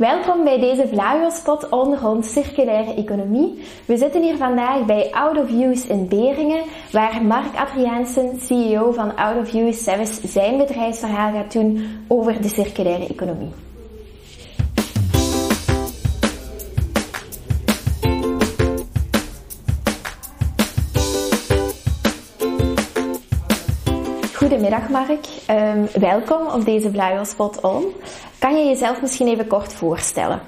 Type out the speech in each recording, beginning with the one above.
Welkom bij deze Vlago-spot rond circulaire economie. We zitten hier vandaag bij Out of Use in Beringen, waar Mark Adriaansen, CEO van Out of Use Service, zijn bedrijfsverhaal gaat doen over de circulaire economie. Goedemiddag Mark, um, welkom op deze Vlago Spot On. Kan je jezelf misschien even kort voorstellen?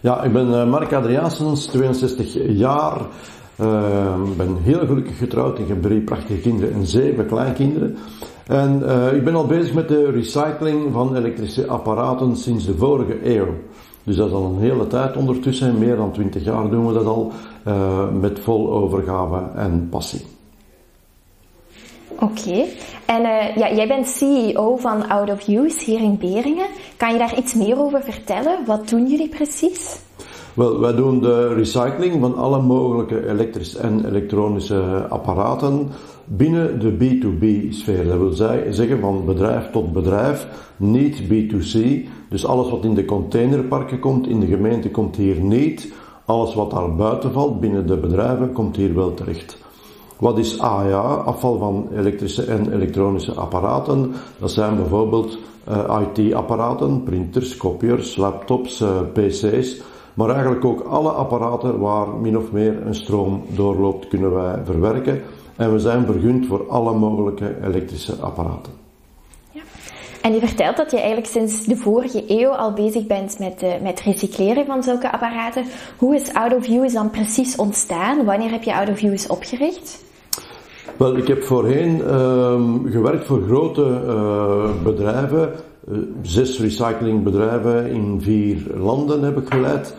Ja, ik ben eh, Mark Adriaansens, 62 jaar. Ik uh, ben heel gelukkig getrouwd. Ik heb drie prachtige kinderen en zeven kleinkinderen. En uh, ik ben al bezig met de recycling van elektrische apparaten sinds de vorige eeuw. Dus dat is al een hele tijd ondertussen. Meer dan 20 jaar doen we dat al met vol overgave en passie. Oké. En uh, ja, jij bent CEO van Out of Use hier in Beringen. Kan je daar iets meer over vertellen? Wat doen jullie precies? Wel, wij doen de recycling van alle mogelijke elektrische en elektronische apparaten binnen de B2B-sfeer. Dat wil zeggen van bedrijf tot bedrijf, niet B2C. Dus alles wat in de containerparken komt, in de gemeente komt hier niet. Alles wat daar buiten valt, binnen de bedrijven, komt hier wel terecht. Wat is AIA? Afval van elektrische en elektronische apparaten. Dat zijn bijvoorbeeld uh, IT-apparaten, printers, kopiërs, laptops, uh, PC's. Maar eigenlijk ook alle apparaten waar min of meer een stroom doorloopt, kunnen wij verwerken. En we zijn vergund voor alle mogelijke elektrische apparaten. En je vertelt dat je eigenlijk sinds de vorige eeuw al bezig bent met, uh, met recycleren van zulke apparaten. Hoe is Out of dan precies ontstaan? Wanneer heb je Out of opgericht? Wel, ik heb voorheen uh, gewerkt voor grote uh, bedrijven. Uh, zes recyclingbedrijven in vier landen heb ik geleid.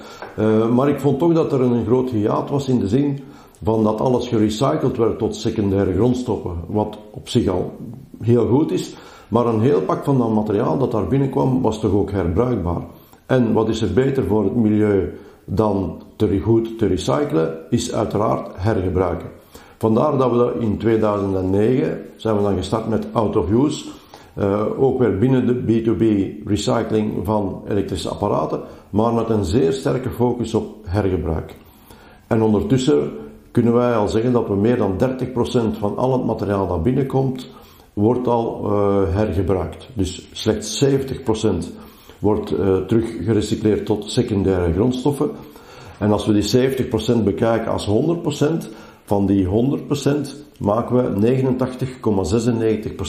Maar ik vond toch dat er een groot hiaat was in de zin van dat alles gerecycled werd tot secundaire grondstoffen. Wat op zich al heel goed is. Maar een heel pak van dat materiaal dat daar binnenkwam was toch ook herbruikbaar. En wat is er beter voor het milieu dan te goed te recyclen, is uiteraard hergebruiken. Vandaar dat we in 2009 zijn we dan gestart met out of use. Uh, ook weer binnen de B2B recycling van elektrische apparaten, maar met een zeer sterke focus op hergebruik. En ondertussen kunnen wij al zeggen dat we meer dan 30% van al het materiaal dat binnenkomt, wordt al uh, hergebruikt. Dus slechts 70% wordt uh, terug gerecycleerd tot secundaire grondstoffen. En als we die 70% bekijken als 100%, van die 100% maken we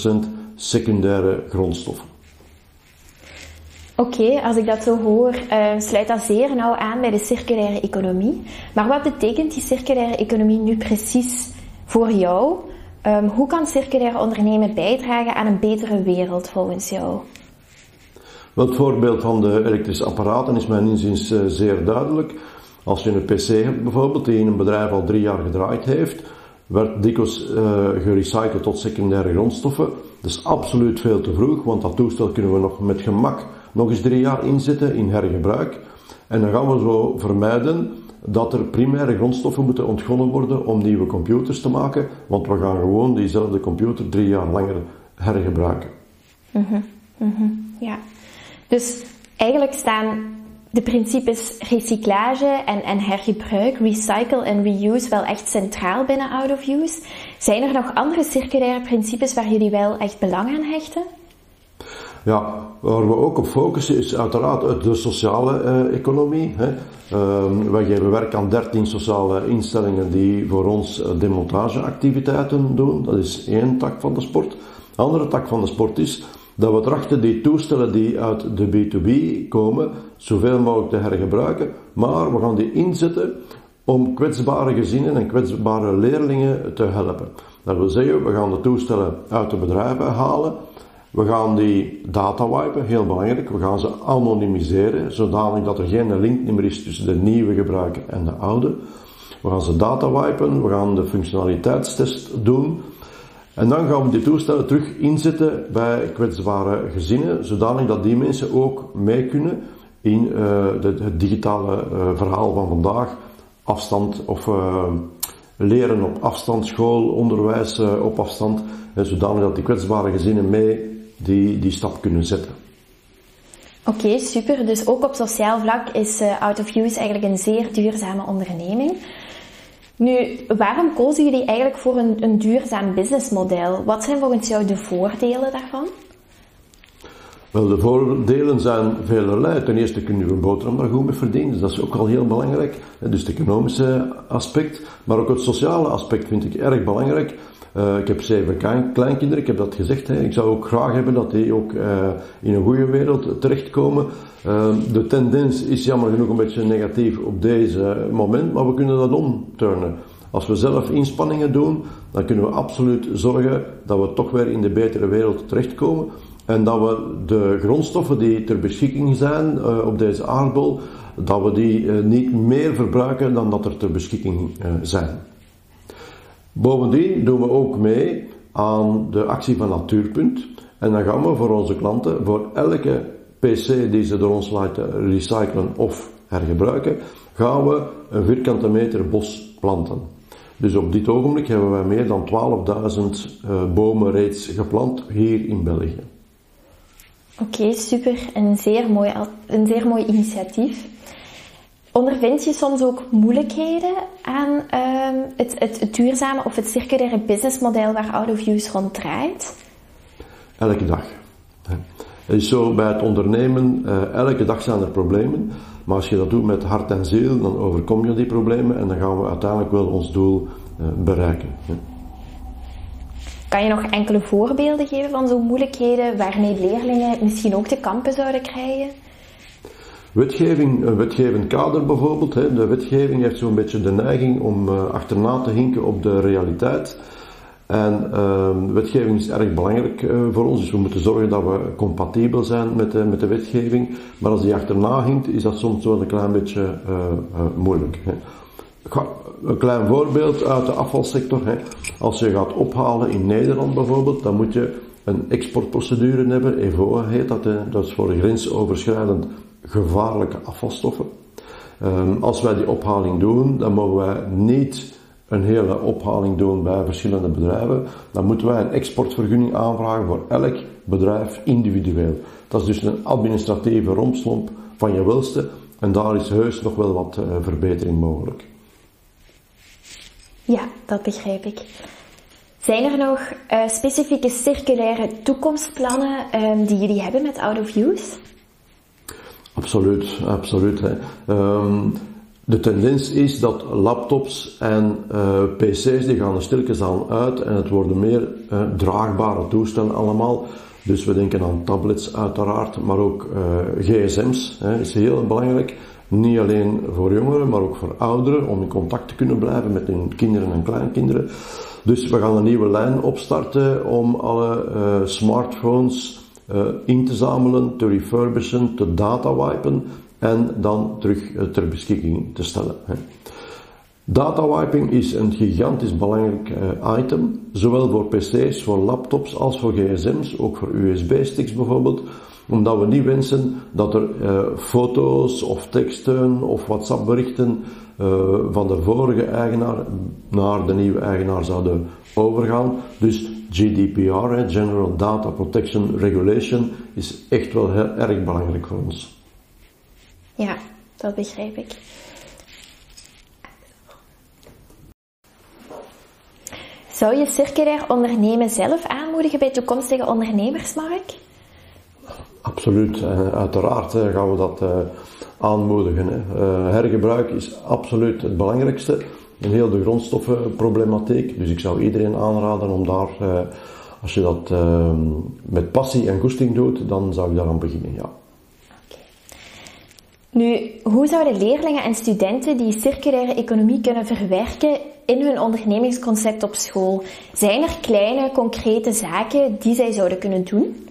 89,96% secundaire grondstoffen. Oké, als ik dat zo hoor, uh, sluit dat zeer nauw aan bij de circulaire economie. Maar wat betekent die circulaire economie nu precies voor jou? Um, hoe kan circulair ondernemen bijdragen aan een betere wereld volgens jou? Het voorbeeld van de elektrische apparaten is mijn inziens uh, zeer duidelijk. Als je een PC hebt bijvoorbeeld, die in een bedrijf al drie jaar gedraaid heeft, werd dikwijls uh, gerecycled tot secundaire grondstoffen. Dat is absoluut veel te vroeg, want dat toestel kunnen we nog met gemak nog eens drie jaar inzetten in hergebruik. En dan gaan we zo vermijden dat er primaire grondstoffen moeten ontgonnen worden om nieuwe computers te maken, want we gaan gewoon diezelfde computer drie jaar langer hergebruiken. Mm. Ja, dus eigenlijk staan de principes recyclage en, en hergebruik, recycle en reuse wel echt centraal binnen out of use. Zijn er nog andere circulaire principes waar jullie wel echt belang aan hechten? Ja, waar we ook op focussen is uiteraard de sociale uh, economie. Hè. Uh, wij geven werk aan 13 sociale instellingen die voor ons uh, demontageactiviteiten doen. Dat is één tak van de sport. De andere tak van de sport is dat we trachten die toestellen die uit de B2B komen, zoveel mogelijk te hergebruiken, maar we gaan die inzetten om kwetsbare gezinnen en kwetsbare leerlingen te helpen. Dat wil zeggen, we gaan de toestellen uit de bedrijven halen, we gaan die data wipen, heel belangrijk, we gaan ze anonimiseren, zodanig dat er geen link meer is tussen de nieuwe gebruiker en de oude. We gaan ze data wipen, we gaan de functionaliteitstest doen, en dan gaan we die toestellen terug inzetten bij kwetsbare gezinnen, zodanig dat die mensen ook mee kunnen in uh, het digitale uh, verhaal van vandaag. Afstand of uh, leren op afstand, school, onderwijs op afstand, zodanig dat die kwetsbare gezinnen mee die, die stap kunnen zetten. Oké, super. Dus ook op sociaal vlak is uh, Out of Use eigenlijk een zeer duurzame onderneming. Nu, waarom kozen jullie eigenlijk voor een, een duurzaam businessmodel? Wat zijn volgens jou de voordelen daarvan? Wel, de voordelen zijn velerlei. Ten eerste kun je een boterham daar goed mee verdienen, dus dat is ook al heel belangrijk. Dus het economische aspect, maar ook het sociale aspect vind ik erg belangrijk. Uh, ik heb zeven kleinkinderen, ik heb dat gezegd. Hè. Ik zou ook graag hebben dat die ook uh, in een goede wereld terechtkomen. Uh, de tendens is jammer genoeg een beetje negatief op deze moment, maar we kunnen dat omturnen. Als we zelf inspanningen doen, dan kunnen we absoluut zorgen dat we toch weer in de betere wereld terechtkomen. En dat we de grondstoffen die ter beschikking zijn op deze aardbol, dat we die niet meer verbruiken dan dat er ter beschikking zijn. Bovendien doen we ook mee aan de actie van Natuurpunt. En dan gaan we voor onze klanten, voor elke PC die ze door ons laten recyclen of hergebruiken, gaan we een vierkante meter bos planten. Dus op dit ogenblik hebben wij meer dan 12.000 uh, bomen reeds geplant hier in België. Oké, super. Een zeer, mooi, een zeer mooi initiatief. Ondervind je soms ook moeilijkheden aan uh, het, het, het, duurzame of het circulaire businessmodel waar Out of Use rond draait? Elke dag. Het is zo bij het ondernemen, uh, elke dag zijn er problemen. Maar als je dat doet met hart en ziel, dan overkom je die problemen en dan gaan we uiteindelijk wel ons doel uh, bereiken. Kan je nog enkele voorbeelden geven van zo'n moeilijkheden waarmee leerlingen misschien ook te kampen zouden krijgen? Wetgeving, een wetgevend kader bijvoorbeeld. Hè. De wetgeving heeft zo'n beetje de neiging om uh, achterna te hinken op de realiteit. En uh, wetgeving is erg belangrijk uh, voor ons, dus we moeten zorgen dat we compatibel zijn met de, met de wetgeving. Maar als die achterna hinkt, is dat soms wel een klein beetje uh, moeilijk. Hè. Een klein voorbeeld uit de afvalsector. Hè. Als je gaat ophalen in Nederland bijvoorbeeld, dan moet je een exportprocedure hebben. EVOA heet dat. Hè. Dat is voor grensoverschrijdend gevaarlijke afvalstoffen. Um, als wij die ophaling doen, dan mogen wij niet een hele ophaling doen bij verschillende bedrijven. Dan moeten wij een exportvergunning aanvragen voor elk bedrijf individueel. Dat is dus een administratieve rompslomp van je welste. En daar is heus nog wel wat uh, verbetering mogelijk. Ja, dat begrijp ik. Zijn er nog uh, specifieke circulaire toekomstplannen um, die jullie hebben met Out of Use? Absoluut, absoluut. Um, de tendens is dat laptops en uh, pc's die gaan er stilletjes aan uit en het worden meer uh, draagbare toestellen allemaal. Dus we denken aan tablets uiteraard, maar ook uh, gsm's hè, is heel belangrijk. Niet alleen voor jongeren, maar ook voor ouderen om in contact te kunnen blijven met hun kinderen en kleinkinderen. Dus we gaan een nieuwe lijn opstarten om alle smartphones in te zamelen, te refurbishen, te datawipen en dan terug uh, ter beschikking te stellen. Hè. Datawiping is een gigantisch belangrijk uh, item, zowel voor PC's, voor laptops als voor gsm's, ook voor USB-sticks bijvoorbeeld, omdat we niet wensen dat er uh, foto's of teksten of WhatsApp-berichten uh, van de vorige eigenaar naar de nieuwe eigenaar zouden overgaan. Dus GDPR, General Data Protection Regulation, is echt wel heel erg belangrijk voor ons. Ja, dat begrijp ik. Zou je circulair ondernemen zelf aanmoedigen bij toekomstige ondernemers, Mark? Absoluut, uh, uiteraard uh, gaan we dat uh, aanmoedigen. Hergebruik is absoluut het belangrijkste in heel de grondstoffenproblematiek. Dus ik zou iedereen aanraden om daar, als je dat met passie en goesting doet, dan zou ik daaraan beginnen, ja. Nu, hoe zouden leerlingen en studenten die circulaire economie kunnen verwerken in hun ondernemingsconcept op school? Zijn er kleine, concrete zaken die zij zouden kunnen doen?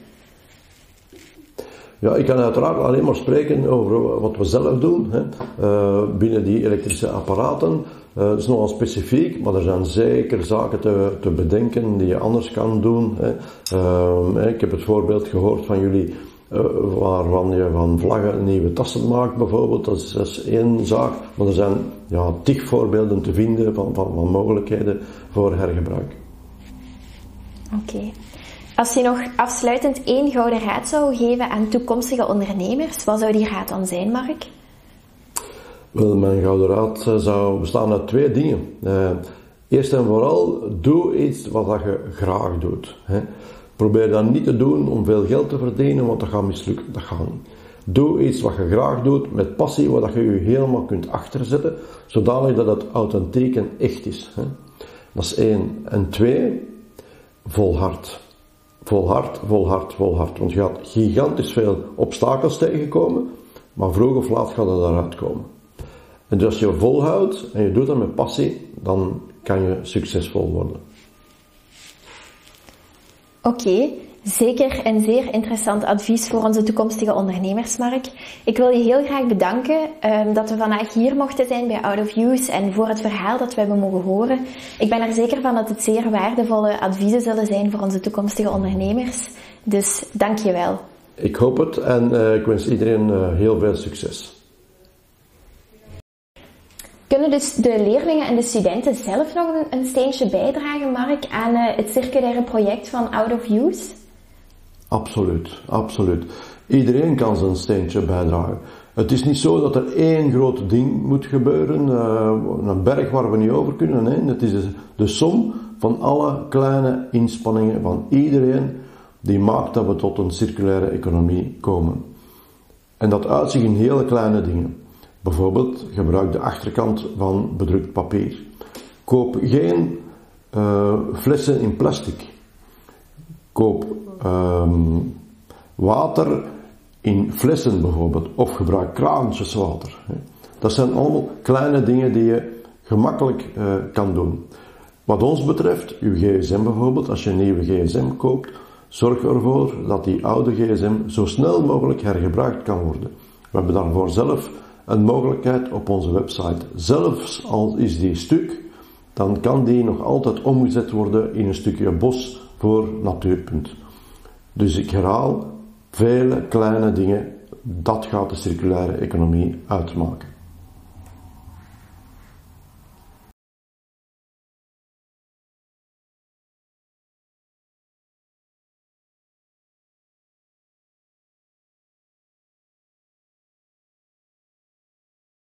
Ja, ik kan uiteraard alleen maar spreken over wat we zelf doen hè. Uh, binnen die elektrische apparaten. Uh, dat is nogal specifiek, maar er zijn zeker zaken te, te bedenken die je anders kan doen. Hè. Uh, ik heb het voorbeeld gehoord van jullie uh, waarvan je van vlaggen nieuwe tassen maakt bijvoorbeeld. Dat is, dat één zaak, maar er zijn ja, tig voorbeelden te vinden van, van mogelijkheden voor hergebruik. Oké. Als je nog afsluitend één gouden raad zou geven aan toekomstige ondernemers, wat zou die raad dan zijn, Mark? Wel, mijn gouden raad eh, zou bestaan uit twee dingen. Uh, eerst en vooral, doe iets wat je graag doet. Probeer dat niet te doen om veel geld te verdienen, want dat gaat mislukken. Dat gaat niet. Doe iets wat je graag doet, met passie, waar je je helemaal kunt achterzetten, zodanig dat het authentiek en echt is. Dat is één. En twee, volhard. Volhard, volhard, volhard. Want je gaat gigantisch veel obstakels tegenkomen, maar vroeg of laat gaat het eruit komen. En dus als je volhoudt en je doet dat met passie, dan kan je succesvol worden. Oké, zeker een zeer interessant advies voor onze toekomstige ondernemersmarkt. Ik wil je heel graag bedanken um, dat we vandaag hier mochten zijn bij Out of Use en voor het verhaal dat we hebben mogen horen. Ik ben er zeker van dat het zeer waardevolle adviezen zullen zijn voor onze toekomstige ondernemers. Dus dank je wel. Ik hoop het en uh, ik wens iedereen uh, heel veel succes. Kunnen dus de leerlingen en de studenten zelf nog een, een steentje bijdragen, Mark, aan uh, het circulaire project van Out of Use? Absoluut, absoluut. Iedereen kan zijn steentje bijdragen. Het is niet zo dat er één groot ding moet gebeuren, uh, een berg waar we niet over kunnen. Nee, het is de, de som van alle kleine inspanningen van iedereen die maakt dat we tot een circulaire economie komen. En dat uitzicht in hele kleine dingen. Bijvoorbeeld gebruik de achterkant van bedrukt papier. Koop geen uh, flessen in plastic. Koop um, water in flessen bijvoorbeeld. Of gebruik kraantjeswater. Dat zijn allemaal kleine dingen die je gemakkelijk uh, kan doen. Wat ons betreft, uw gsm bijvoorbeeld, als je een nieuwe gsm koopt, zorg ervoor dat die oude gsm zo snel mogelijk hergebruikt kan worden. We hebben daarvoor zelf een mogelijkheid op onze website. Zelfs al is die stuk, dan kan die nog altijd omgezet worden in een stukje bos voor Natuurpunt. Dus ik herhaal, vele kleine dingen, dat gaat de circulaire economie uitmaken.